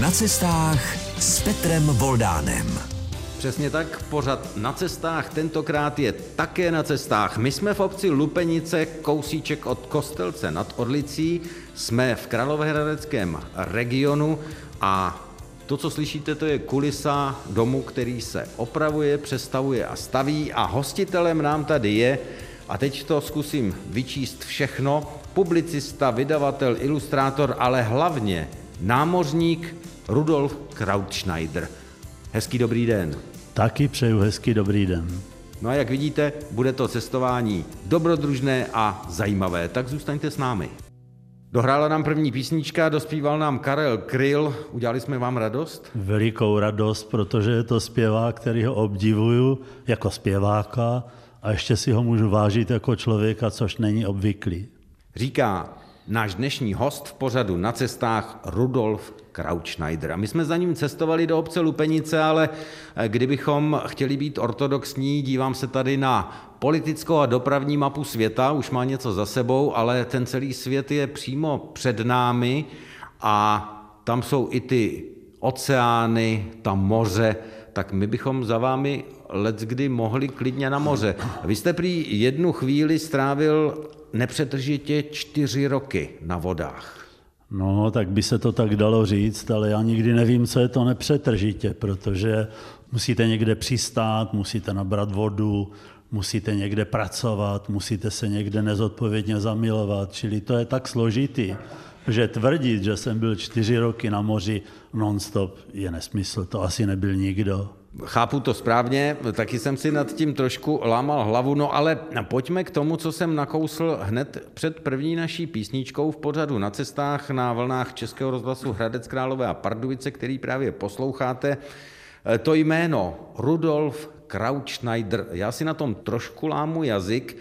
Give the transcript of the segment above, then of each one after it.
Na cestách s Petrem Voldánem. Přesně tak, pořad na cestách tentokrát je také na cestách. My jsme v obci Lupenice, kousíček od Kostelce nad Orlicí, jsme v Královéhradeckém regionu a to, co slyšíte, to je kulisa domu, který se opravuje, přestavuje a staví a hostitelem nám tady je, a teď to zkusím vyčíst všechno, publicista, vydavatel, ilustrátor, ale hlavně námořník Rudolf Krautschneider. Hezký dobrý den. Taky přeju hezký dobrý den. No a jak vidíte, bude to cestování dobrodružné a zajímavé, tak zůstaňte s námi. Dohrála nám první písnička, dospíval nám Karel Kryl. Udělali jsme vám radost? Velikou radost, protože je to zpěvák, který ho obdivuju jako zpěváka a ještě si ho můžu vážit jako člověka, což není obvyklý. Říká náš dnešní host v pořadu na cestách Rudolf Krautschneider. A my jsme za ním cestovali do obce Lupenice, ale eh, kdybychom chtěli být ortodoxní, dívám se tady na politickou a dopravní mapu světa, už má něco za sebou, ale ten celý svět je přímo před námi a tam jsou i ty oceány, tam moře, tak my bychom za vámi let kdy mohli klidně na moře. Vy jste prý jednu chvíli strávil nepřetržitě čtyři roky na vodách. No, tak by se to tak dalo říct, ale já nikdy nevím, co je to nepřetržitě, protože musíte někde přistát, musíte nabrat vodu, musíte někde pracovat, musíte se někde nezodpovědně zamilovat, čili to je tak složitý, že tvrdit, že jsem byl čtyři roky na moři non-stop, je nesmysl, to asi nebyl nikdo. Chápu to správně, taky jsem si nad tím trošku lámal hlavu, no ale pojďme k tomu, co jsem nakousl hned před první naší písničkou v pořadu na cestách na vlnách Českého rozhlasu Hradec Králové a Pardubice, který právě posloucháte. To jméno Rudolf Krautschneider, já si na tom trošku lámu jazyk.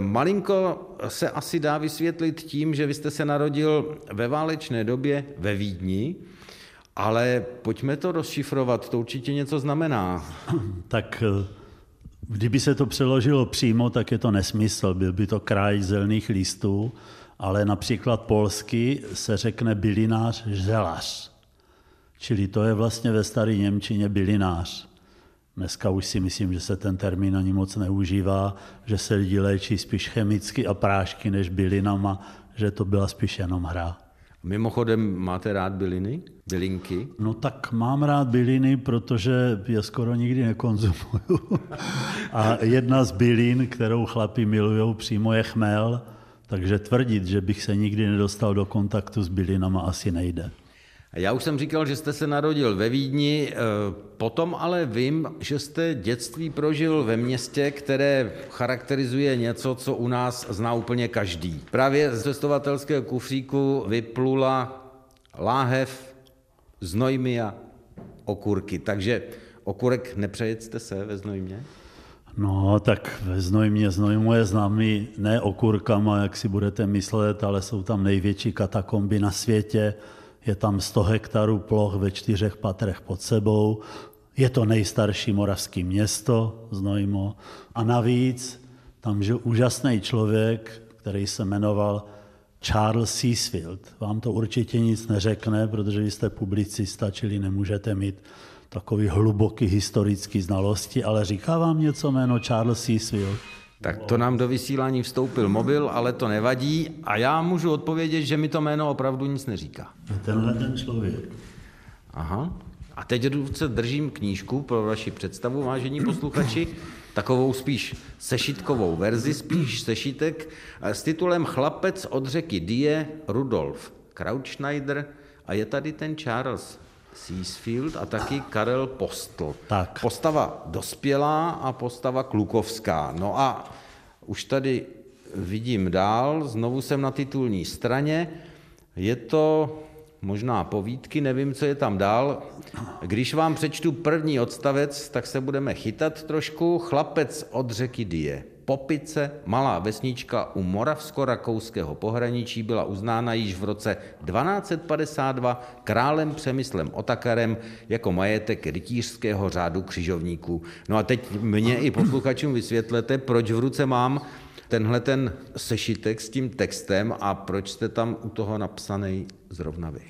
Malinko se asi dá vysvětlit tím, že vy jste se narodil ve válečné době ve Vídni, ale pojďme to rozšifrovat, to určitě něco znamená. Tak eh, kdyby se to přeložilo přímo, tak je to nesmysl. Byl by to kraj zelených listů, ale například polsky se řekne bylinář želař. Čili to je vlastně ve staré Němčině bylinář. Dneska už si myslím, že se ten termín ani moc neužívá, že se lidi léčí spíš chemicky a prášky než bylinama, že to byla spíš jenom hra. Mimochodem, máte rád byliny? Bylinky? No tak mám rád byliny, protože je skoro nikdy nekonzumuju. A jedna z bylin, kterou chlapi milují přímo, je chmel, takže tvrdit, že bych se nikdy nedostal do kontaktu s bylinama, asi nejde. Já už jsem říkal, že jste se narodil ve Vídni, eh, potom ale vím, že jste dětství prožil ve městě, které charakterizuje něco, co u nás zná úplně každý. Právě z cestovatelského kufříku vyplula láhev, znojmy a okurky. Takže okurek nepřejedzte se ve znojmě? No, tak ve Znojmě, Znojmo je známý ne okurkama, jak si budete myslet, ale jsou tam největší katakomby na světě je tam 100 hektarů ploch ve čtyřech patrech pod sebou, je to nejstarší moravské město, Znojmo, a navíc tam žil úžasný člověk, který se jmenoval Charles Seasfield. Vám to určitě nic neřekne, protože vy jste publicista, čili nemůžete mít takový hluboký historický znalosti, ale říká vám něco jméno Charles Seasfield? Tak to nám do vysílání vstoupil mobil, ale to nevadí a já můžu odpovědět, že mi to jméno opravdu nic neříká. Tenhle ten člověk. Aha. A teď se držím knížku pro vaši představu, vážení posluchači, takovou spíš sešitkovou verzi, spíš sešitek s titulem Chlapec od řeky Die, Rudolf Krautschneider a je tady ten Charles Seasfield a taky Karel Postl. Tak. Postava dospělá a postava klukovská. No a už tady vidím dál, znovu jsem na titulní straně. Je to možná povídky, nevím, co je tam dál. Když vám přečtu první odstavec, tak se budeme chytat trošku. Chlapec od řeky Die. Popice, malá vesnička u moravsko-rakouského pohraničí, byla uznána již v roce 1252 králem Přemyslem Otakarem jako majetek rytířského řádu křižovníků. No a teď mě i posluchačům vysvětlete, proč v ruce mám tenhle ten sešitek s tím textem a proč jste tam u toho napsaný zrovna vy.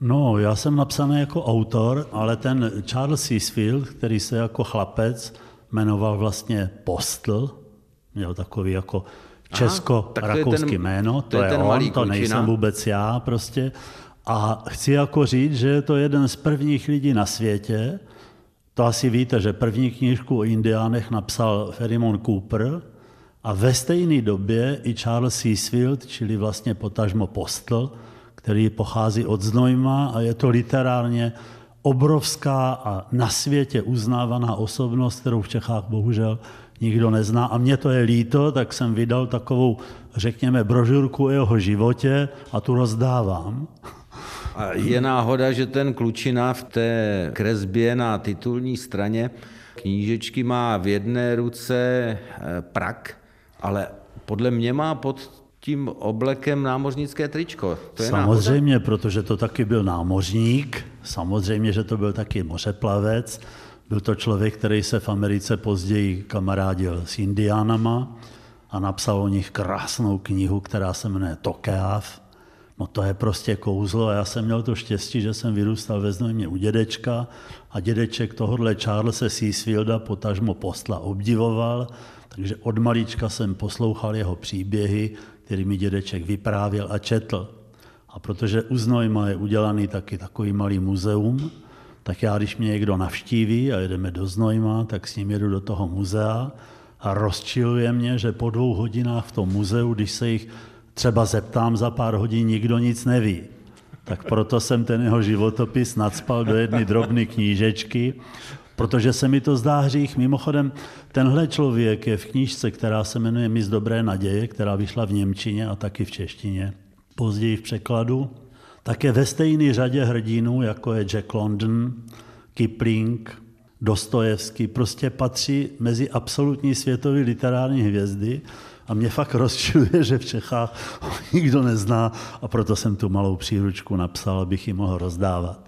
No, já jsem napsaný jako autor, ale ten Charles Seasfield, který se jako chlapec jmenoval vlastně Postl, měl takový jako česko-rakouský jméno, to, to je, je on, to klučina. nejsem vůbec já prostě. A chci jako říct, že je to jeden z prvních lidí na světě, to asi víte, že první knížku o indiánech napsal Ferimon Cooper a ve stejné době i Charles Seasfield, čili vlastně potažmo Postl, který pochází od Znojma a je to literárně obrovská a na světě uznávaná osobnost, kterou v Čechách bohužel nikdo nezná. A mně to je líto, tak jsem vydal takovou, řekněme, brožurku o jeho životě a tu rozdávám. A je náhoda, že ten Klučina v té kresbě na titulní straně knížečky má v jedné ruce eh, prak, ale podle mě má pod tím oblekem námořnické tričko. To je samozřejmě, náhoda? protože to taky byl námořník, samozřejmě, že to byl taky mořeplavec, byl to člověk, který se v Americe později kamarádil s indiánama a napsal o nich krásnou knihu, která se jmenuje Tokeav. No to je prostě kouzlo a já jsem měl to štěstí, že jsem vyrůstal ve Znojmě u dědečka a dědeček tohohle Charlesa Seasfielda potažmo postla obdivoval, takže od malička jsem poslouchal jeho příběhy, který mi dědeček vyprávěl a četl. A protože u Znojma je udělaný taky takový malý muzeum, tak já, když mě někdo navštíví a jedeme do Znojma, tak s ním jedu do toho muzea a rozčiluje mě, že po dvou hodinách v tom muzeu, když se jich třeba zeptám za pár hodin, nikdo nic neví. Tak proto jsem ten jeho životopis nadspal do jedné drobné knížečky, protože se mi to zdá hřích. Mimochodem, tenhle člověk je v knížce, která se jmenuje Mis dobré naděje, která vyšla v Němčině a taky v češtině, později v překladu. Také ve stejné řadě hrdinů, jako je Jack London, Kipling, Dostojevský, prostě patří mezi absolutní světové literární hvězdy a mě fakt rozčiluje, že v Čechách nikdo nezná a proto jsem tu malou příručku napsal, abych ji mohl rozdávat.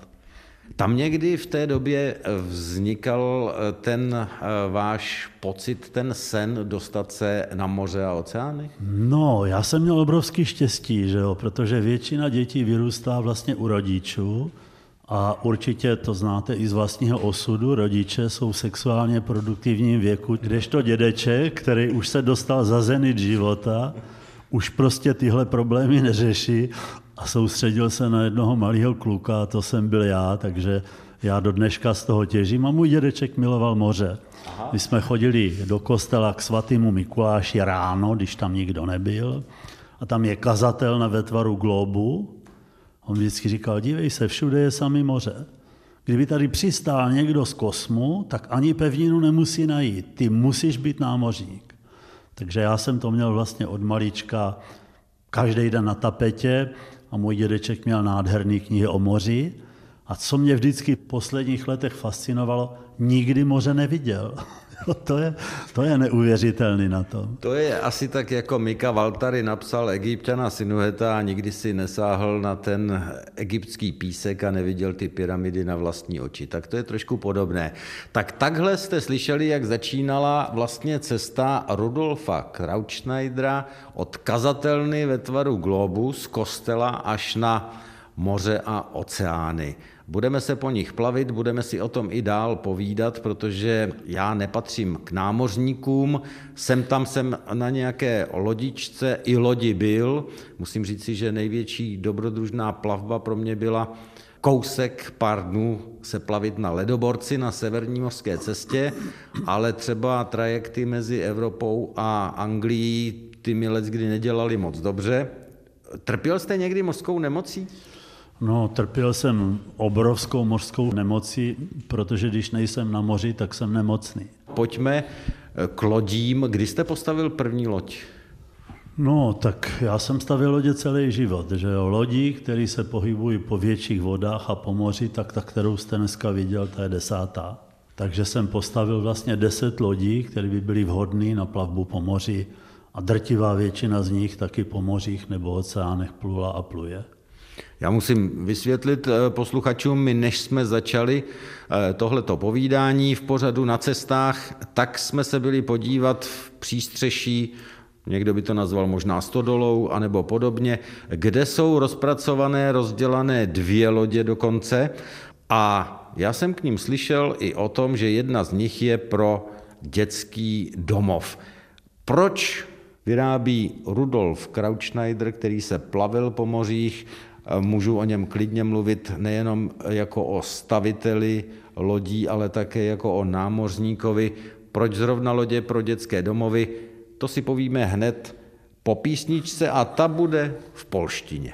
Tam někdy v té době vznikal eh, ten eh, váš pocit, ten sen dostat se na moře a oceány? No, já jsem měl obrovský štěstí, že jo, protože většina dětí vyrůstá vlastně u rodičů a určitě to znáte i z vlastního osudu. Rodiče jsou v sexuálně produktivním věku, kdežto dědeček, který už se dostal za zenit života, už prostě tyhle problémy neřeší a soustředil se na jednoho malého kluka, a to jsem byl já, takže já do dneška z toho těžím a můj dědeček miloval moře. Aha. My jsme chodili do kostela k svatému Mikuláši ráno, když tam nikdo nebyl a tam je kazatel na vetvaru globu. On vždycky říkal, dívej se, všude je samý moře. Kdyby tady přistál někdo z kosmu, tak ani pevninu nemusí najít. Ty musíš být námořník. Takže já jsem to měl vlastně od malička každý den na tapetě a můj dědeček měl nádherný knihy o moři. A co mě vždycky v posledních letech fascinovalo, nikdy moře neviděl. to, je, to je neuvěřitelný na tom. To je asi tak, jako Mika Valtary napsal Egyptiana Sinuheta a nikdy si nesáhl na ten egyptský písek a neviděl ty pyramidy na vlastní oči. Tak to je trošku podobné. Tak takhle jste slyšeli, jak začínala vlastně cesta Rudolfa Krautschneidera od kazatelny ve tvaru globu z kostela až na moře a oceány. Budeme se po nich plavit, budeme si o tom i dál povídat, protože já nepatřím k námořníkům, jsem tam jsem na nějaké lodičce, i lodi byl. Musím říci, že největší dobrodružná plavba pro mě byla kousek pár dnů se plavit na ledoborci na severní mořské cestě, ale třeba trajekty mezi Evropou a Anglií ty mi kdy nedělali moc dobře. Trpěl jste někdy mořskou nemocí? No, trpěl jsem obrovskou mořskou nemocí, protože když nejsem na moři, tak jsem nemocný. Pojďme k lodím. Kdy jste postavil první loď? No, tak já jsem stavil lodě celý život, že jo. Lodí, které se pohybují po větších vodách a po moři, tak ta, kterou jste dneska viděl, ta je desátá. Takže jsem postavil vlastně deset lodí, které by byly vhodné na plavbu po moři a drtivá většina z nich taky po mořích nebo oceánech plula a pluje. Já musím vysvětlit eh, posluchačům, my než jsme začali eh, tohleto povídání v pořadu na cestách, tak jsme se byli podívat v přístřeší někdo by to nazval možná stodolou, anebo podobně, kde jsou rozpracované, rozdělané dvě lodě dokonce. A já jsem k ním slyšel i o tom, že jedna z nich je pro dětský domov. Proč vyrábí Rudolf Krautschneider, který se plavil po mořích, můžu o něm klidně mluvit nejenom jako o staviteli lodí, ale také jako o námořníkovi. Proč zrovna lodě pro dětské domovy? To si povíme hned po písničce a ta bude v polštině.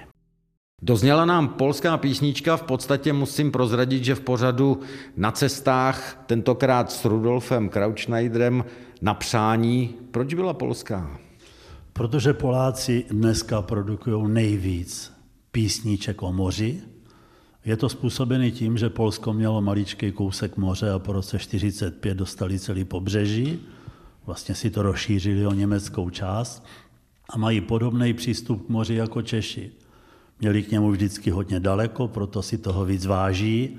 Dozněla nám polská písnička, v podstatě musím prozradit, že v pořadu na cestách, tentokrát s Rudolfem Krautschneiderem, na přání. Proč byla polská? Protože Poláci dneska produkují nejvíc písniček o moři. Je to způsobený tím, že Polsko mělo maličký kousek moře a po roce 1945 dostali celý pobřeží. Vlastně si to rozšířili o německou část a mají podobný přístup k moři jako Češi. Měli k němu vždycky hodně daleko, proto si toho víc váží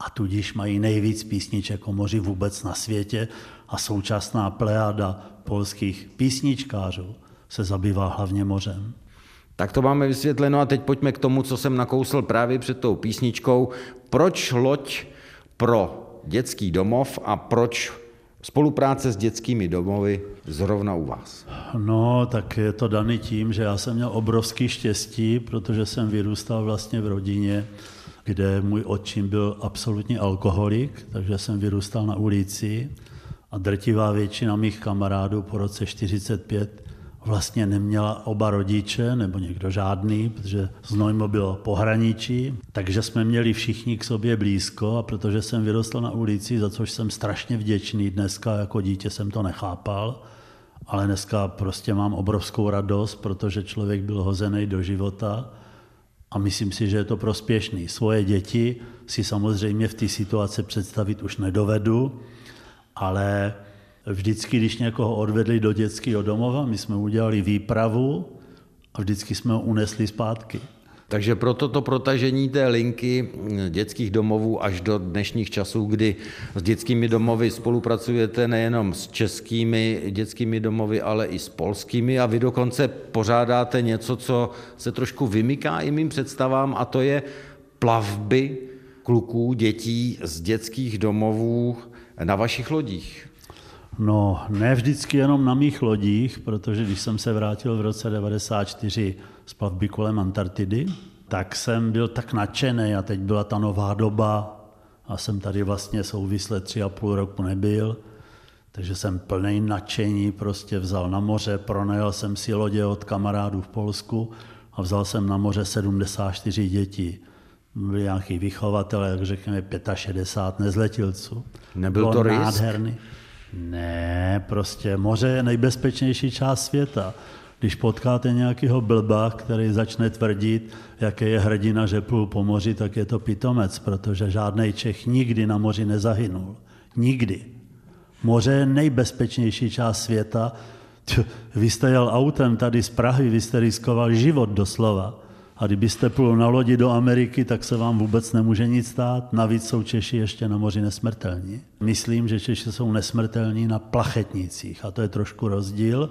a tudíž mají nejvíc písniček o moři vůbec na světě a současná plejada polských písničkářů se zabývá hlavně mořem. Tak to máme vysvětleno a teď pojďme k tomu, co jsem nakousl právě před tou písničkou. Proč loď pro dětský domov a proč spolupráce s dětskými domovy zrovna u vás? No, tak je to daný tím, že já jsem měl obrovský štěstí, protože jsem vyrůstal vlastně v rodině, kde můj otčím byl absolutní alkoholik, takže jsem vyrůstal na ulici a drtivá většina mých kamarádů po roce 45 vlastně neměla oba rodiče, nebo někdo žádný, protože Znojmo bylo pohraničí, takže jsme měli všichni k sobě blízko a protože jsem vyrostl na ulici, za což jsem strašně vděčný dneska, jako dítě jsem to nechápal, ale dneska prostě mám obrovskou radost, protože člověk byl hozený do života a myslím si, že je to prospěšný. Svoje děti si samozřejmě v té situaci představit už nedovedu, ale vždycky, když někoho odvedli do dětského domova, my jsme udělali výpravu a vždycky jsme ho unesli zpátky. Takže proto to protažení té linky dětských domovů až do dnešních časů, kdy s dětskými domovy spolupracujete nejenom s českými dětskými domovy, ale i s polskými a vy dokonce pořádáte něco, co se trošku vymyká i mým představám a to je plavby kluků, dětí z dětských domovů na vašich lodích. No, ne vždycky jenom na mých lodích, protože když jsem se vrátil v roce 94 z plavby kolem Antarktidy, tak jsem byl tak nadšený a teď byla ta nová doba a jsem tady vlastně souvisle tři a půl roku nebyl, takže jsem plný nadšení prostě vzal na moře, pronajal jsem si lodě od kamarádů v Polsku a vzal jsem na moře 74 dětí. Byli nějaký vychovatelé, jak řekněme 65 nezletilců. Nebyl Bylo to nádherný. Ne, prostě moře je nejbezpečnější část světa. Když potkáte nějakého blba, který začne tvrdit, jaký je hrdina, že plul po moři, tak je to pitomec, protože žádný Čech nikdy na moři nezahynul. Nikdy. Moře je nejbezpečnější část světa. Vy jste jel autem tady z Prahy, vy jste riskoval život doslova. A kdybyste plul na lodi do Ameriky, tak se vám vůbec nemůže nic stát. Navíc jsou Češi ještě na moři nesmrtelní. Myslím, že Češi jsou nesmrtelní na plachetnicích a to je trošku rozdíl,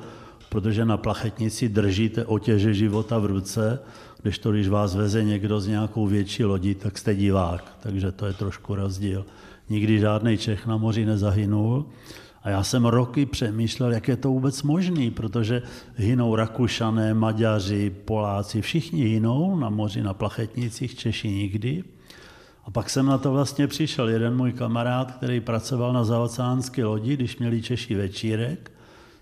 protože na plachetnici držíte otěže života v ruce, když to, když vás veze někdo z nějakou větší lodí, tak jste divák. Takže to je trošku rozdíl. Nikdy žádný Čech na moři nezahynul. A já jsem roky přemýšlel, jak je to vůbec možné, protože hynou Rakušané, Maďaři, Poláci, všichni hynou na moři, na plachetnicích, Češi nikdy. A pak jsem na to vlastně přišel. Jeden můj kamarád, který pracoval na zaoceánské lodi, když měli Češi večírek,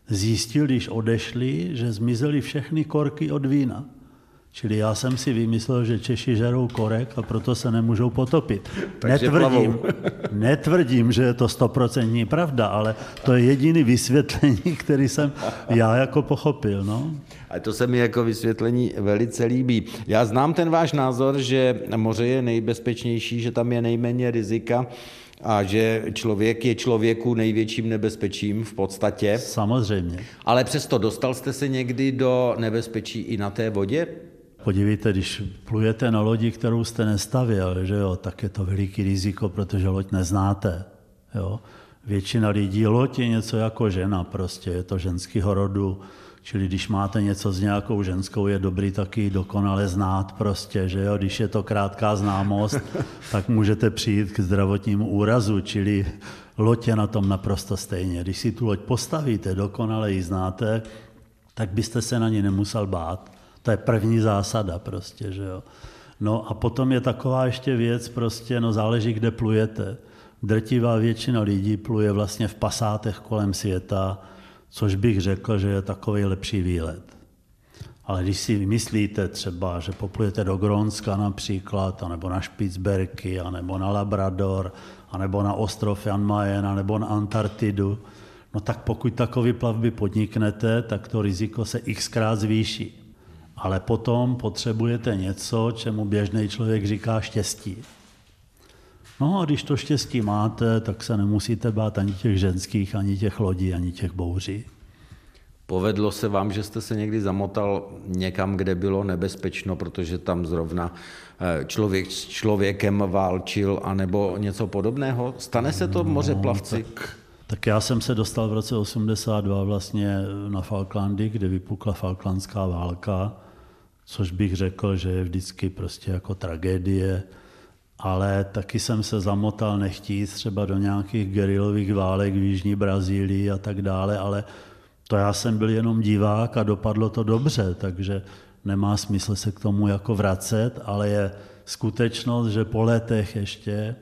zjistil, když odešli, že zmizely všechny korky od vína. Čili já jsem si vymyslel, že Češi žerou korek a proto se nemůžou potopit. netvrdím, netvrdím, že je to stoprocentní pravda, ale to je jediný vysvětlení, který jsem já jako pochopil. No. A to se mi jako vysvětlení velice líbí. Já znám ten váš názor, že moře je nejbezpečnější, že tam je nejméně rizika a že člověk je člověku největším nebezpečím v podstatě. Samozřejmě. Ale přesto dostal jste se někdy do nebezpečí i na té vodě? Podívejte, když plujete na lodi, kterou jste nestavil, že jo, tak je to veliký riziko, protože loď neznáte. Jo. Většina lidí, loď je něco jako žena prostě, je to ženského rodu, Čili když máte něco s nějakou ženskou, je dobrý taky dokonale znát prostě, že jo, když je to krátká známost, tak můžete přijít k zdravotnímu úrazu, čili loď je na tom naprosto stejně. Když si tu loď postavíte, dokonale ji znáte, tak byste se na ní nemusel bát. To je první zásada prostě, že jo. No a potom je taková ještě věc, prostě, no záleží, kde plujete. Drtivá většina lidí pluje vlastně v pasátech kolem světa, což bych řekl, že je takový lepší výlet. Ale když si myslíte třeba, že poplujete do Grónska například, anebo na Špicberky, anebo na Labrador, anebo na ostrov Jan Mayen, anebo na Antarktidu, no tak pokud takový plavby podniknete, tak to riziko se xkrát zvýší. Ale potom potřebujete něco, čemu běžný člověk říká štěstí. No a když to štěstí máte, tak se nemusíte bát ani těch ženských, ani těch lodí, ani těch bouří. Povedlo se vám, že jste se někdy zamotal někam, kde bylo nebezpečno, protože tam zrovna eh, člověk s člověkem válčil, anebo něco podobného? Stane se to moře plavci? No, tak, tak já jsem se dostal v roce 82 vlastně na Falklandy, kde vypukla Falklandská válka, což bych řekl, že je vždycky prostě jako tragédie. Ale taky jsem se zamotal nechtít třeba do nějakých gerilových válek v Jižní Brazílii a tak dále, ale to já jsem byl jenom divák a dopadlo to dobře, takže nemá smysl se k tomu jako vracet, ale je skutečnost, že po letech ještě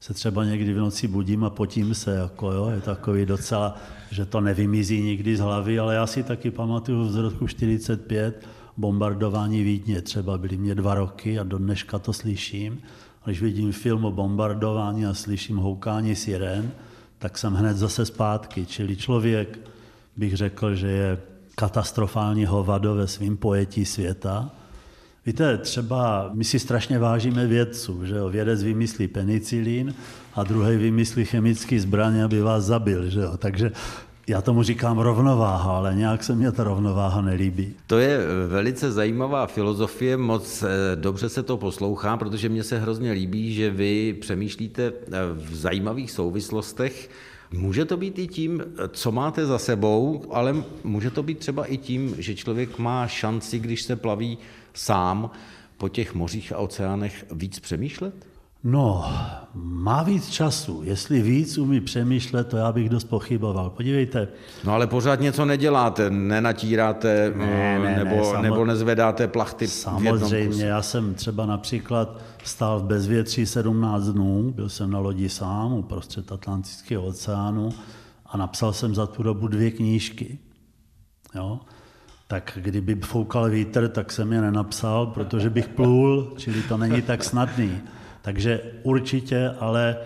se třeba někdy v noci budím a potím se, jako jo, je takový docela, že to nevymizí nikdy z hlavy, ale já si taky pamatuju z roku 45 bombardování Vídně, třeba byly mě dva roky a do dneška to slyším když vidím film o bombardování a slyším houkání sirén, tak jsem hned zase zpátky. Čili člověk, bych řekl, že je katastrofální hovado ve svým pojetí světa. Víte, třeba my si strašně vážíme vědců, že jo? Vědec vymyslí penicilín a druhý vymyslí chemický zbraň, aby vás zabil, že jo? Takže já tomu říkám rovnováha, ale nějak se mě ta rovnováha nelíbí. To je velice zajímavá filozofie, moc eh, dobře se to poslouchá, protože mně se hrozně líbí, že vy přemýšlíte eh, v zajímavých souvislostech. Může to být i tím, co máte za sebou, ale může to být třeba i tím, že člověk má šanci, když se plaví sám po těch mořích a oceánech, víc přemýšlet? No, má víc času. Jestli víc umí přemýšlet, to já bych dost pochyboval. Podívejte. No ale pořád něco neděláte, nenatíráte ne, ne, nebo, ne, samo... nebo nezvedáte plachty Samozřejmě, já jsem třeba například stál v bezvětří 17 dnů, byl jsem na lodi sám uprostřed Atlantického oceánu a napsal jsem za tu dobu dvě knížky. Jo? tak kdyby foukal vítr, tak jsem je nenapsal, protože bych plul, čili to není tak snadný. Takže určitě, ale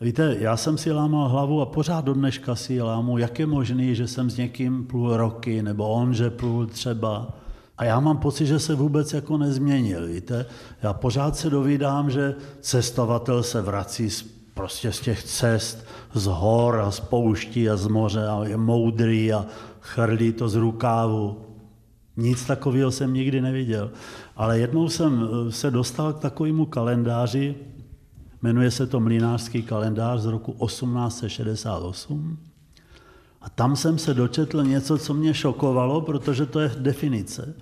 víte, já jsem si lámal hlavu a pořád do dneška si lámu, jak je možný, že jsem s někým plul roky, nebo on, že plul třeba. A já mám pocit, že se vůbec jako nezměnil, víte. Já pořád se dovídám, že cestovatel se vrací z, prostě z těch cest, z hor a z pouští a z moře a je moudrý a chrlí to z rukávu. Nic takového jsem nikdy neviděl. Ale jednou jsem eh, se dostal k takovému kalendáři, jmenuje se to Mlinářský kalendář z roku 1868. A tam jsem se dočetl něco, co mě šokovalo, protože to je definice.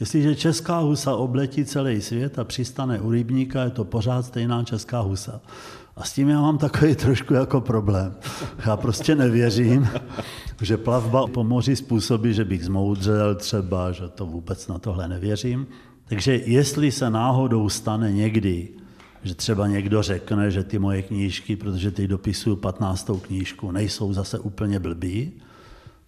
Jestliže česká husa obletí celý svět a přistane u rybníka, je to pořád stejná česká husa. A s tím já mám takový trošku jako problém. Já prostě nevěřím, že plavba po moři způsobí, že bych zmoudřel třeba, že to vůbec na tohle nevěřím. Takže jestli se náhodou stane někdy, že třeba někdo řekne, že ty moje knížky, protože ty dopisuju 15. knížku, nejsou zase úplně blbý,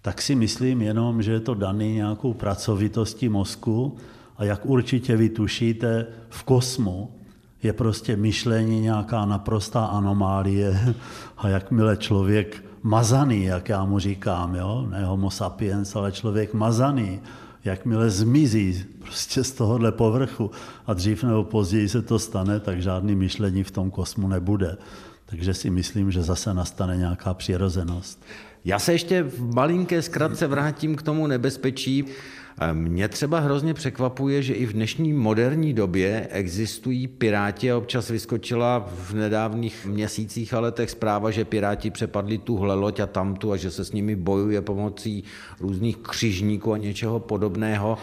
tak si myslím jenom, že je to daný nějakou pracovitostí mozku a jak určitě vy tušíte, v kosmu je prostě myšlení nějaká naprostá anomálie a jakmile člověk mazaný, jak já mu říkám, jo? ne homo sapiens, ale člověk mazaný, jakmile zmizí prostě z tohohle povrchu a dřív nebo později se to stane, tak žádný myšlení v tom kosmu nebude. Takže si myslím, že zase nastane nějaká přirozenost. Já se ještě v malinké zkratce vrátím k tomu nebezpečí. Mě třeba hrozně překvapuje, že i v dnešní moderní době existují piráti a občas vyskočila v nedávných měsících a letech zpráva, že piráti přepadli tuhle loď a tamtu a že se s nimi bojuje pomocí různých křižníků a něčeho podobného.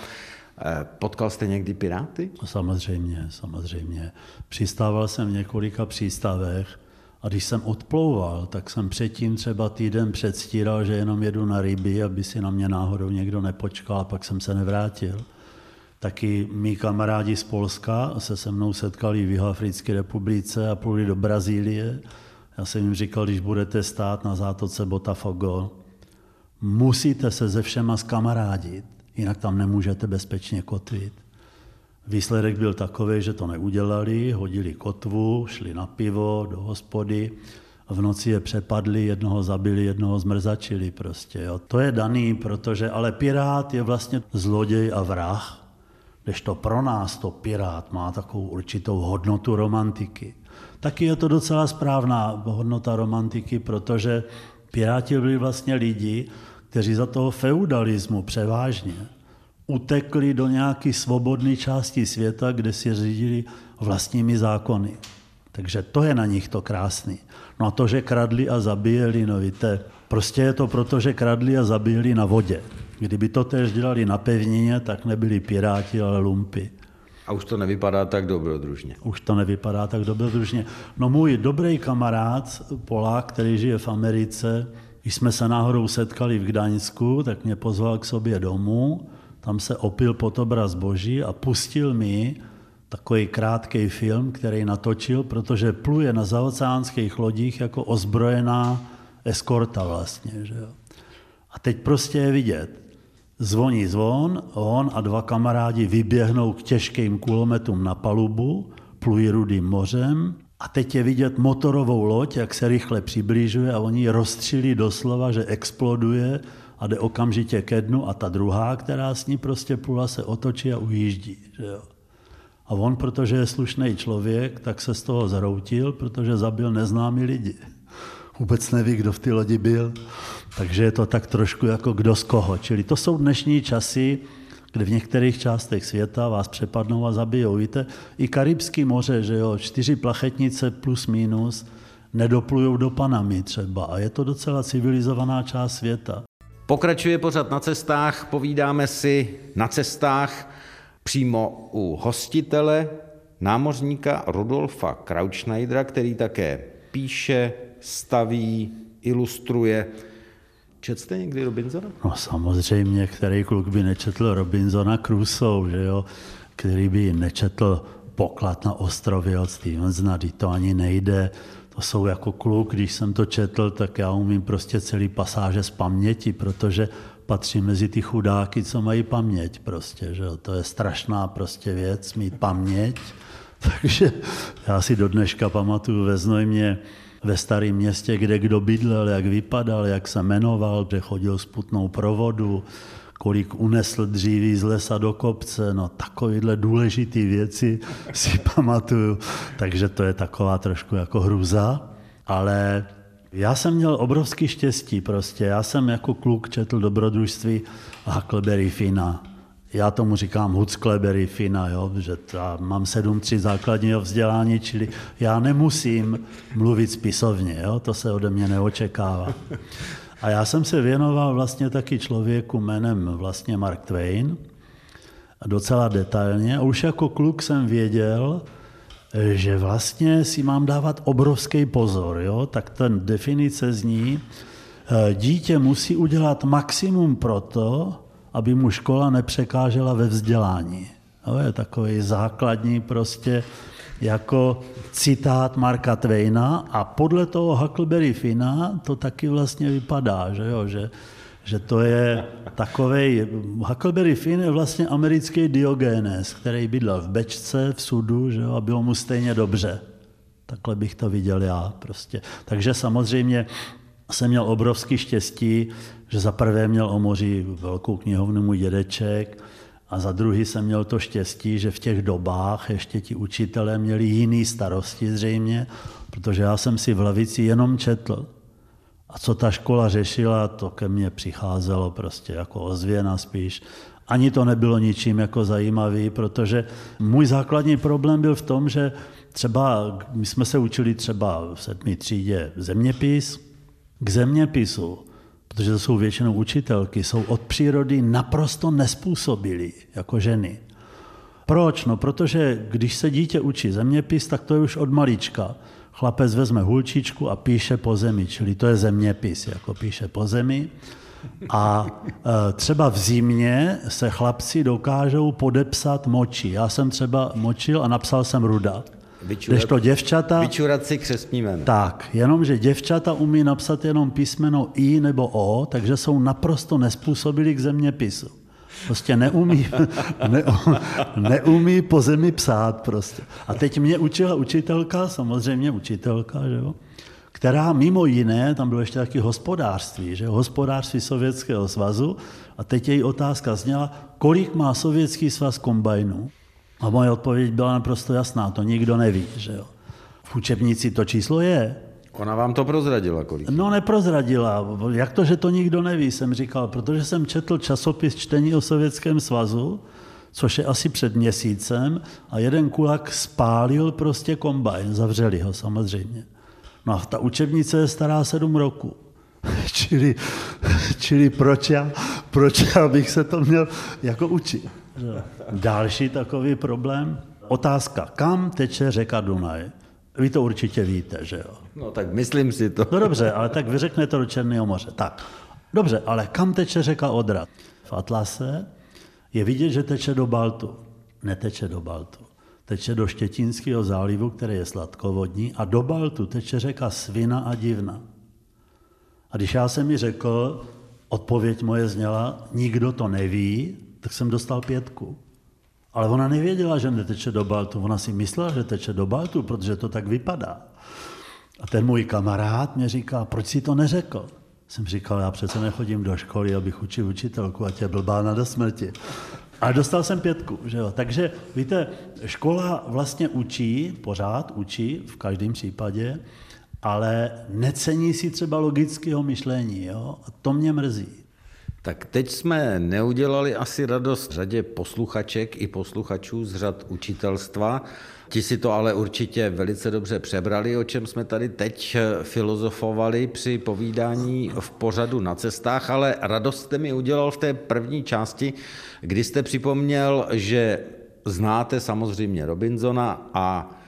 Potkal jste někdy piráty? Samozřejmě, samozřejmě. Přistával jsem v několika přístavech a když jsem odplouval, tak jsem předtím třeba týden předstíral, že jenom jedu na ryby, aby si na mě náhodou někdo nepočkal a pak jsem se nevrátil. Taky mý kamarádi z Polska se se mnou setkali v Jihoafrické republice a pluli do Brazílie. Já jsem jim říkal, když budete stát na zátoce Botafogo, musíte se ze všema skamarádit, jinak tam nemůžete bezpečně kotvit. Výsledek byl takový, že to neudělali, hodili kotvu, šli na pivo do hospody, v noci je přepadli, jednoho zabili, jednoho zmrzačili prostě. Jo. To je daný, protože ale pirát je vlastně zloděj a vrah, to pro nás to pirát má takovou určitou hodnotu romantiky. Taky je to docela správná hodnota romantiky, protože piráti byli vlastně lidi, kteří za toho feudalismu převážně utekli do nějaké svobodné části světa, kde si řídili vlastními zákony. Takže to je na nich to krásný. No a to, že kradli a zabíjeli, no víte, prostě je to proto, že kradli a zabíjeli na vodě. Kdyby to tež dělali na pevnině, tak nebyli piráti, ale lumpy. A už to nevypadá tak dobrodružně. Už to nevypadá tak dobrodružně. No můj dobrý kamarád, Polák, který žije v Americe, když jsme se náhodou setkali v Gdaňsku, tak mě pozval k sobě domů tam se opil pod obraz boží a pustil mi takový krátký film, který natočil, protože pluje na zaoceánských lodích jako ozbrojená eskorta vlastně. Že jo. A teď prostě je vidět, zvoní zvon, on a dva kamarádi vyběhnou k těžkým kulometům na palubu, plují rudým mořem a teď je vidět motorovou loď, jak se rychle přibližuje a oni rozstřílí doslova, že exploduje a jde okamžitě ke dnu a ta druhá, která s ní prostě plula, se otočí a ujíždí. Že jo? A on, protože je slušný člověk, tak se z toho zhroutil, protože zabil neznámý lidi. Vůbec neví, kdo v té lodi byl. Takže je to tak trošku jako kdo z koho. Čili to jsou dnešní časy, kde v některých částech světa vás přepadnou a zabijou. Víte, i Karibský moře, že jo, čtyři plachetnice plus minus, nedoplujou do Panamy třeba. A je to docela civilizovaná část světa. Pokračuje pořad na cestách, povídáme si na cestách přímo u hostitele, námořníka Rudolfa Krautschneidera, který také píše, staví, ilustruje. Četl jste někdy Robinsona? No samozřejmě, který kluk by nečetl Robinsona Crusoe, že jo? který by nečetl poklad na ostrově od Stevensona, to ani nejde to jsou jako kluk, když jsem to četl, tak já umím prostě celý pasáže z paměti, protože patří mezi ty chudáky, co mají paměť prostě, že to je strašná prostě věc, mít paměť. Takže já si do dneška pamatuju ve Znojmě, ve starém městě, kde kdo bydlel, jak vypadal, jak se jmenoval, kde chodil s putnou provodu, kolik unesl dříví z lesa do kopce, no takovýhle důležité věci si pamatuju, takže to je taková trošku jako hruza, ale já jsem měl obrovský štěstí prostě, já jsem jako kluk četl dobrodružství Huckleberry Fina, já tomu říkám Huckleberry Fina, jo, že já mám 7-3 základního vzdělání, čili já nemusím mluvit spisovně, jo, to se ode mě neočekává. A já jsem se věnoval vlastně taky člověku jménem vlastně Mark Twain, docela detailně. A už jako kluk jsem věděl, že vlastně si mám dávat obrovský pozor. Jo? Tak ten definice zní, eh, dítě musí udělat maximum pro to, aby mu škola nepřekážela ve vzdělání. To je takový základní prostě jako citát Marka Twaina a podle toho Huckleberry Fina to taky vlastně vypadá, že, jo, že, že to je takový. Huckleberry Finn je vlastně americký Diogenes, který bydlel v Bečce, v sudu, že jo, a bylo mu stejně dobře. Takhle bych to viděl já prostě. Takže samozřejmě jsem měl obrovský štěstí, že za prvé měl o moři velkou knihovnu můj dědeček, A za druhý jsem měl to štěstí, že v těch dobách ještě ti učitelé měli jiný starosti zřejmě, protože já jsem si v lavici jenom četl. A co ta škola řešila, to ke mně přicházelo prostě jako ozvěna spíš. Ani to nebylo ničím jako zajímavý, protože můj základní problém byl v tom, že třeba my jsme se učili třeba v sedmé třídě zeměpis, k zeměpisu, protože to jsou většinou učitelky, jsou od přírody naprosto nespůsobili jako ženy. Proč? No, protože když se dítě učí zeměpis, tak to je už od malička. Chlapec vezme hulčičku a píše po zemi, čili to je zeměpis, jako píše po zemi. A e, třeba v zimě se chlapci dokážou podepsat moči. Já jsem třeba močil a napsal jsem ruda. Vyčurat, to děvčata... Vyčurat si křesní jméno. Tak, jenomže děvčata umí napsat jenom písmeno I nebo O, takže jsou naprosto nespůsobili k zeměpisu. Prostě neumí, ne, neumí po zemi psát prostě. A teď mě učila učitelka, samozřejmě učitelka, že jo, která mimo jiné, tam bylo ještě taky hospodářství, že hospodářství Sovětského svazu, a teď její otázka zněla, kolik má Sovětský svaz kombajnů? A moje odpověď byla naprosto jasná, to nikdo neví, že jo. V učebnici to číslo je. Ona vám to prozradila kolik? No neprozradila. Jak to, že to nikdo neví, jsem říkal, protože jsem četl časopis čtení o Sovětském svazu, což je asi před měsícem, a jeden kulak spálil prostě kombajn, zavřeli ho samozřejmě. No a ta učebnice je stará sedm roku. čili, čili proč, já, proč já bych se to měl jako učit? Další takový problém. Otázka, kam teče řeka Dunaj? Vy to určitě víte, že jo? No tak myslím si to. No dobře, ale tak vy řeknete do Černého moře. Tak, dobře, ale kam teče řeka Odra? V Atlase je vidět, že teče do Baltu. Neteče do Baltu. Teče do Štětínského zálivu, který je sladkovodní, a do Baltu teče řeka Svina a Divna. A když já jsem mi řekl, odpověď moje zněla, nikdo to neví, tak jsem dostal pětku. Ale ona nevěděla, že neteče do Baltu. Ona si myslela, že teče do Baltu, protože to tak vypadá. A ten můj kamarád mě říká, proč si to neřekl? Jsem říkal, já přece nechodím do školy, abych učil učitelku a tě blbá do smrti. A dostal jsem pětku. Že jo? Takže víte, škola vlastně učí, pořád učí, v každém případě, ale necení si třeba logického myšlení. Jo? A to mě mrzí. Tak teď jsme neudělali asi radost řadě posluchaček i posluchačů z řad učitelstva. Ti si to ale určitě velice dobře přebrali, o čem jsme tady teď filozofovali při povídání v pořadu na cestách, ale radost jste mi udělal v té první části, kdy jste připomněl, že znáte samozřejmě Robinsona a Eh,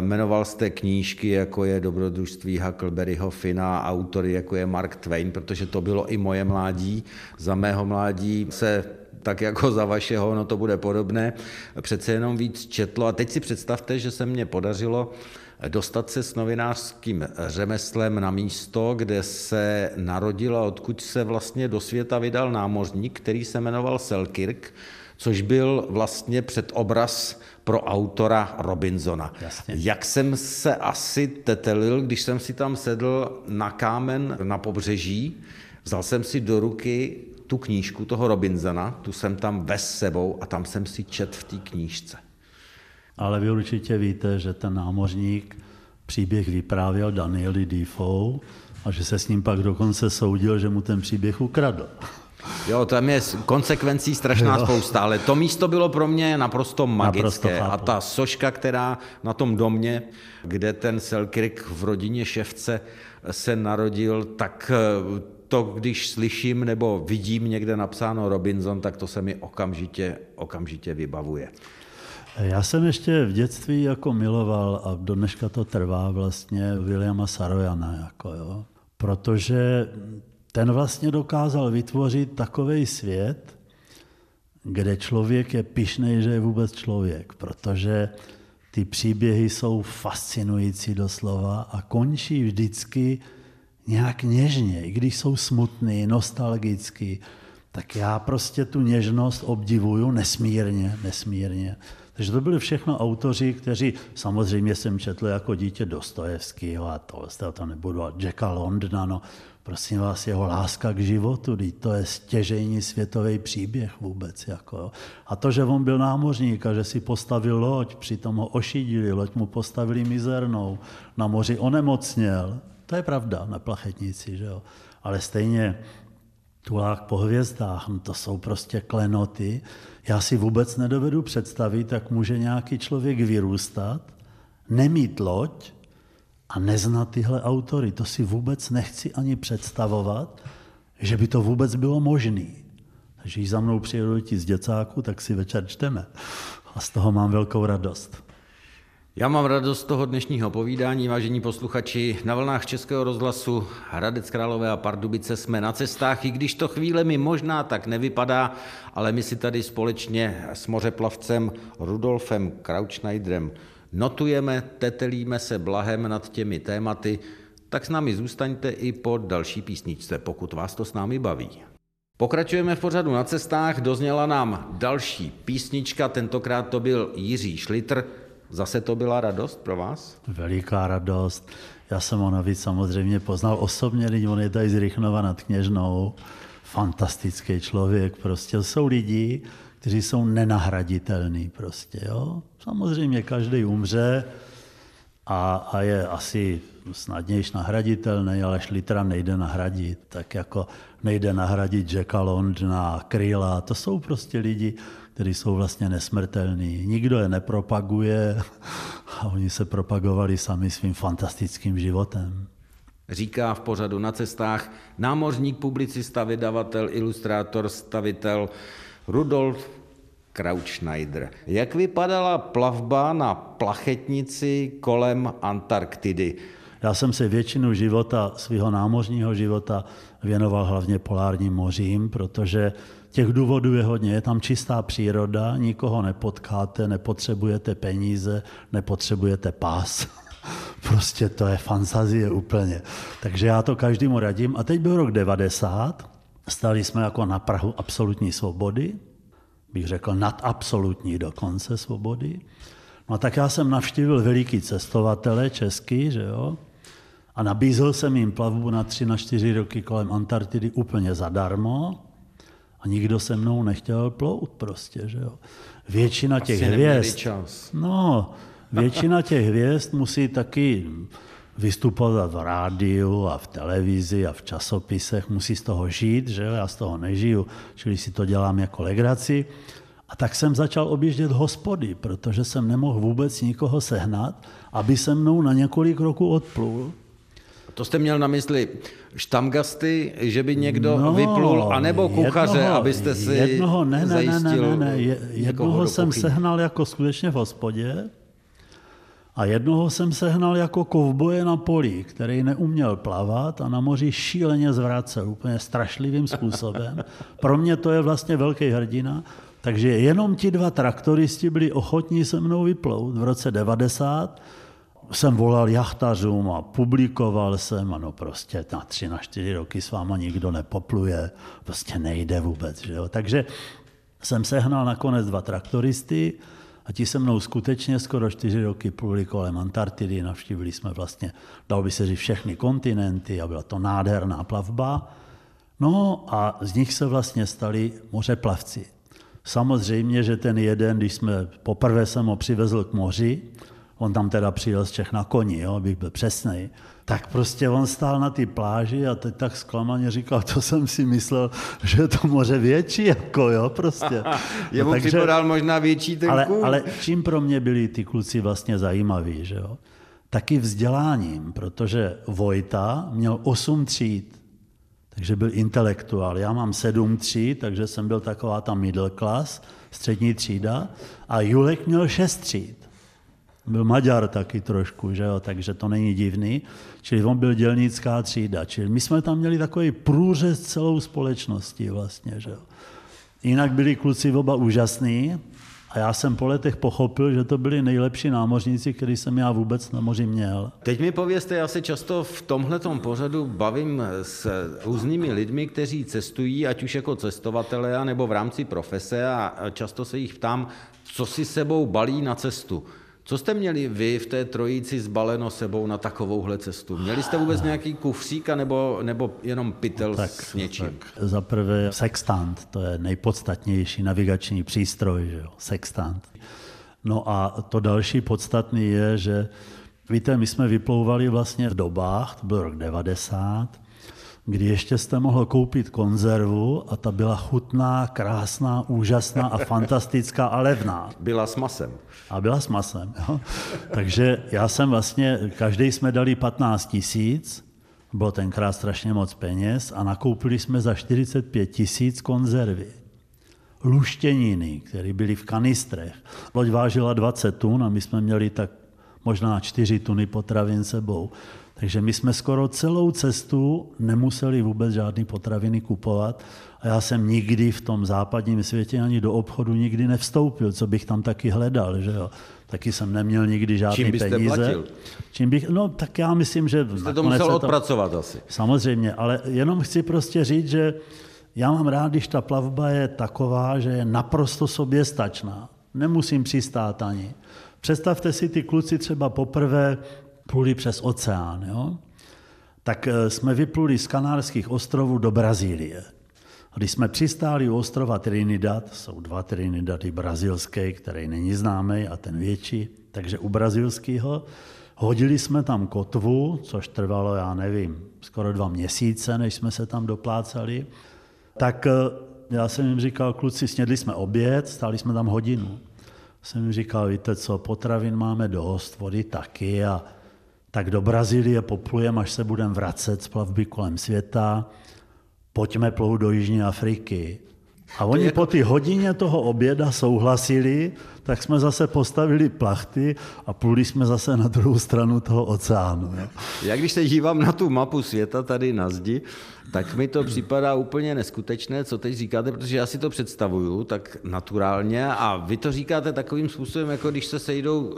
jmenoval jste knížky, jako je Dobrodružství Huckleberryho Fina, autory, jako je Mark Twain, protože to bylo i moje mládí. Za mého mládí se tak jako za vašeho, no to bude podobné, přece jenom víc četlo. A teď si představte, že se mně podařilo dostat se s novinářským řemeslem na místo, kde se narodil a odkud se vlastně do světa vydal námořník, který se jmenoval Selkirk, což byl vlastně předobraz pro autora Robinsona. Jasně. Jak jsem se asi tetelil, když jsem si tam sedl na kámen na pobřeží, vzal jsem si do ruky tu knížku toho Robinsona, tu jsem tam ves sebou a tam jsem si čet v té knížce. Ale vy určitě víte, že ten námořník příběh vyprávěl Danieli Defoe a že se s ním pak dokonce soudil, že mu ten příběh ukradl. Jo, tam je konsekvencí strašná jo. spousta, ale to místo bylo pro mě naprosto magické. Naprosto a ta soška, která na tom domě, kde ten Selkirk v rodině ševce se narodil, tak eh, to, když slyším nebo vidím někde napsáno Robinson, tak to se mi okamžitě, okamžitě vybavuje. Já jsem ještě v dětství jako miloval a do dneška to trvá vlastně Williama Sarojana, jako jo, protože ten vlastně dokázal vytvořit takový svět, kde člověk je pišný, že je vůbec člověk, protože ty příběhy jsou fascinující doslova a končí vždycky nějak něžně, i když jsou smutný, nostalgický, tak já prostě tu něžnost obdivuju nesmírně, nesmírně. Takže to byli všechno autoři, kteří samozřejmě jsem četl jako dítě Dostojevského a to, to nebudu, a Jacka Londna, no, prosím vás, jeho láska k životu, to je stěžejní světový příběh vůbec. Jako, A to, že on byl námořník a že si postavil loď, přitom ho ošidili, loď mu postavili mizernou, na moři onemocněl, to je pravda na plachetnici, že jo. Ale stejně tulák po hvězdách, no to jsou prostě klenoty. Já si vůbec nedovedu představit, jak může nějaký člověk vyrůstat, nemít loď a neznat tyhle autory. To si vůbec nechci ani představovat, že by to vůbec bylo možné. Takže když za mnou přijedou ti z děcáku, tak si večer čteme. A z toho mám velkou radost. Já mám radost z toho dnešního povídání, vážení posluchači. Na vlnách Českého rozhlasu Hradec Králové a Pardubice jsme na cestách, i když to chvíle mi možná tak nevypadá, ale my si tady společně s mořeplavcem Rudolfem Krautschneiderem notujeme, tetelíme se blahem nad těmi tématy, tak s námi zůstaňte i po další písničce, pokud vás to s námi baví. Pokračujeme v pořadu na cestách, dozněla nám další písnička, tentokrát to byl Jiří Šlitr, Zase to byla radost pro vás? Veliká radost. Já jsem ho navíc samozřejmě poznal osobně, když on je tady z Rychnova nad Kněžnou. Fantastický člověk. Prostě jsou lidi, kteří jsou nenahraditelní prostě, jo. Samozřejmě každý umře a, a je asi snadnější nahraditelný, ale Šlitra nejde nahradit. Tak jako nejde nahradit Jacka Londna, Kryla. To jsou prostě lidi, kteří jsou vlastně nesmrtelní. Nikdo je nepropaguje a oni se propagovali sami svým fantastickým životem. Říká v pořadu na cestách námořník, publicista, vydavatel, ilustrátor, stavitel Rudolf Krautschneider. Jak vypadala plavba na plachetnici kolem Antarktidy? Já jsem se většinu života, svého námořního života, věnoval hlavně polárním mořím, protože Těch důvodů je hodně. Je tam čistá příroda, nikoho nepotkáte, nepotřebujete peníze, nepotřebujete pás. prostě to je fantazie úplně. Takže já to každému radím. A teď byl rok 90, stali jsme jako na Prahu absolutní svobody, bych řekl nad absolutní dokonce svobody. No tak já jsem navštívil veliký cestovatele český, že jo, a nabízel jsem jim plavbu na tři, na čtyři roky kolem Antarktidy úplně zadarmo. A nikdo se mnou nechtěl plout prostě, že jo. Většina těch Asi hvězd, čas. no, většina těch hvězd musí taky vystupovat v rádiu a v televizi a v časopisech, musí z toho žít, že já z toho nežiju, čili si to dělám jako legraci. A tak jsem začal objíždět hospody, protože jsem nemohl vůbec nikoho sehnat, aby se mnou na několik roků odplul. To jste měl na mysli štamgasty, že by někdo no, vyplul, anebo kuchaře, jednoho, abyste si jednoho, ne, ne, ne, ne, ne, ne, jednoho jsem sehnal jako skutečně v hospodě a jednoho jsem sehnal jako kovboje na poli, který neuměl plavat a na moři šíleně zvracel úplně strašlivým způsobem. Pro mě to je vlastně velký hrdina, takže jenom ti dva traktoristi byli ochotní se mnou vyplout v roce 90 jsem volal jachtařům a publikoval jsem, ano prostě na tři, na čtyři roky s váma nikdo nepopluje, prostě nejde vůbec. Že jo? Takže jsem sehnal nakonec dva traktoristy a ti se mnou skutečně skoro čtyři roky pluli kolem Antarktidy, navštívili jsme vlastně, dal by se říct, všechny kontinenty a byla to nádherná plavba. No a z nich se vlastně stali mořeplavci. Samozřejmě, že ten jeden, když jsme, poprvé jsem ho přivezl k moři, on tam teda přijel z Čech na koni, jo, abych byl přesný, tak prostě on stál na té pláži a teď tak zklamaně říkal, to jsem si myslel, že je to moře větší, jako jo, prostě. Je no, takže, připadal možná větší ten ale, ale čím pro mě byli ty kluci vlastně zajímaví, že jo? Taky vzděláním, protože Vojta měl osm tříd, takže byl intelektuál. Já mám sedm tříd, takže jsem byl taková ta middle class, střední třída, a Julek měl šest tříd byl Maďar taky trošku, že jo, takže to není divný. Čili on byl dělnická třída. Čili my jsme tam měli takový průřez celou společností vlastně, že jo. Jinak byli kluci oba úžasní, A já jsem po letech pochopil, že to byli nejlepší námořníci, který jsem já vůbec na moři měl. Teď mi povězte, já se často v tomhletom pořadu bavím s různými lidmi, kteří cestují, ať už jako cestovatelé, nebo v rámci profese a často se jich ptám, co si sebou balí na cestu. Co jste měli vy v té trojici zbaleno sebou na takovouhle cestu? Měli jste vůbec nějaký kufřík nebo, nebo jenom pytel tak, s něčím? Tak, za prvé sextant, to je nejpodstatnější navigační přístroj, že jo? sextant. No a to další podstatný je, že víte, my jsme vyplouvali vlastně v dobách, to byl rok 90, kdy ještě jste mohl koupit konzervu a ta byla chutná, krásná, úžasná a fantastická a levná. Byla s masem. A byla s masem. Jo. Takže já jsem vlastně, každý jsme dali 15 tisíc, bylo tenkrát strašně moc peněz a nakoupili jsme za 45 tisíc konzervy. Luštěniny, které byly v kanistrech. Loď vážila 20 tun a my jsme měli tak možná 4 tuny potravin sebou. Takže my jsme skoro celou cestu nemuseli vůbec žádné potraviny kupovat a já jsem nikdy v tom západním světě ani do obchodu nikdy nevstoupil, co bych tam taky hledal, že jo. Taky jsem neměl nikdy žádné Čím byste peníze. Platil? Čím bych, no tak já myslím, že... Jste to musel to, odpracovat asi. Samozřejmě, ale jenom chci prostě říct, že já mám rád, když ta plavba je taková, že je naprosto soběstačná. Nemusím přistát ani. Představte si ty kluci třeba poprvé pluli přes oceán. Jo? Tak eh, jsme vypluli z Kanárských ostrovů do Brazílie. Když jsme přistáli u ostrova Trinidad, jsou dva Trinidady brazilské, který není známý a ten větší, takže u brazilského hodili jsme tam kotvu, což trvalo, já nevím, skoro dva měsíce, než jsme se tam doplácali. Tak eh, já jsem jim říkal, kluci, snědli jsme oběd, stáli jsme tam hodinu. Jsem jim říkal, víte co, potravin máme dost, vody taky a tak do Brazílie poplujeme, až se budeme vracet z plavby kolem světa, pojďme plout do Jižní Afriky. A oni jako... po té hodině toho oběda souhlasili, tak jsme zase postavili plachty a pluli jsme zase na druhou stranu toho oceánu. Jo. Já když se dívám na tu mapu světa tady na zdi, tak mi to připadá úplně neskutečné, co teď říkáte, protože já si to představuju tak naturálně a vy to říkáte takovým způsobem, jako když se sejdou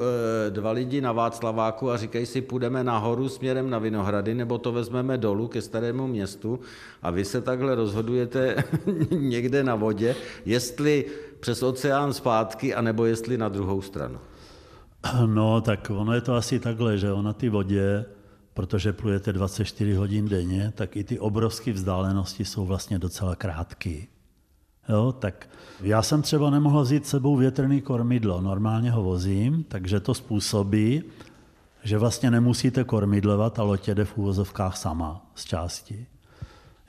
e, dva lidi na Václaváku a říkají si, půjdeme nahoru směrem na Vinohrady, nebo to vezmeme dolů ke starému městu a vy se takhle rozhodujete někde na vodě, jestli přes oceán zpátky, anebo jestli na druhou stranu. No, tak ono je to asi takhle, že na té vodě protože plujete 24 hodin denně, tak i ty obrovské vzdálenosti jsou vlastně docela krátké. Jo, tak já jsem třeba nemohl vzít sebou větrný kormidlo, normálně ho vozím, takže to způsobí, že vlastně nemusíte kormidlovat a loď jede v úvozovkách sama z části.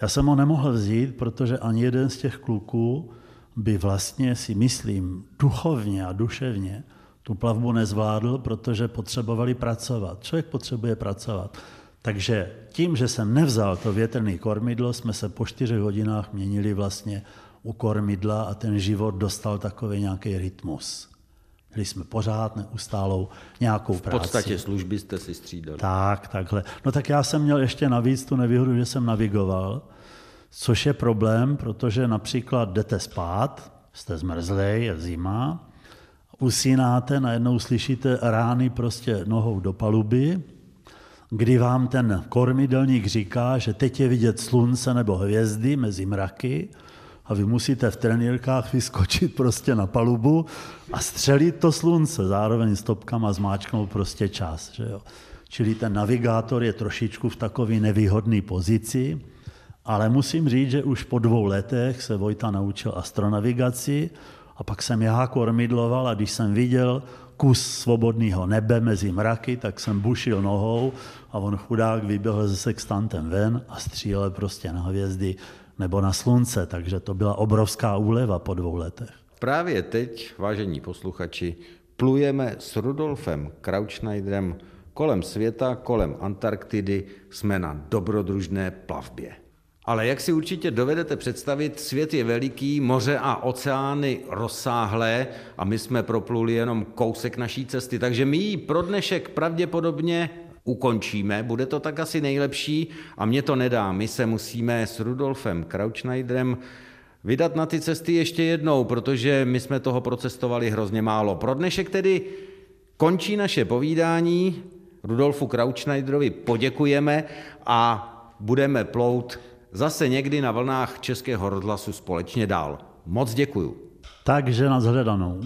Já jsem ho nemohl vzít, protože ani jeden z těch kluků by vlastně si myslím duchovně a duševně tu plavbu nezvládl, protože potřebovali pracovat. Člověk potřebuje pracovat. Takže tím, že jsem nevzal to větrné kormidlo, jsme se po čtyřech hodinách měnili vlastně u kormidla a ten život dostal takový nějaký rytmus. Měli jsme pořád neustálou nějakou práci. V podstatě služby jste si střídali. Tak, takhle. No tak já jsem měl ještě navíc tu nevýhodu, že jsem navigoval, což je problém, protože například jdete spát, jste zmrzlej, je zima, usínáte, najednou slyšíte rány prostě nohou do paluby, kdy vám ten kormidelník říká, že teď je vidět slunce nebo hvězdy mezi mraky a vy musíte v trenýrkách vyskočit prostě na palubu a střelit to slunce, zároveň stopkama zmáčknout prostě čas. Že jo? Čili ten navigátor je trošičku v takové nevýhodné pozici, ale musím říct, že už po dvou letech se Vojta naučil astronavigaci, a pak jsem já kormidloval a když jsem viděl kus svobodného nebe mezi mraky, tak jsem bušil nohou a on chudák vyběhl se sextantem ven a střílel prostě na hvězdy nebo na slunce, takže to byla obrovská úleva po dvou letech. Právě teď, vážení posluchači, plujeme s Rudolfem Krautschneiderem kolem světa, kolem Antarktidy, jsme na dobrodružné plavbě. Ale jak si určitě dovedete představit, svět je veliký, moře a oceány rozsáhlé a my jsme propluli jenom kousek naší cesty, takže my ji pro dnešek pravděpodobně ukončíme, bude to tak asi nejlepší a mě to nedá. My se musíme s Rudolfem Krautschneiderem vydat na ty cesty ještě jednou, protože my jsme toho procestovali hrozně málo. Pro dnešek tedy končí naše povídání. Rudolfu Krautschneiderovi poděkujeme a budeme plout zase někdy na vlnách Českého rozhlasu společně dál. Moc děkuju. Takže na zhledanou.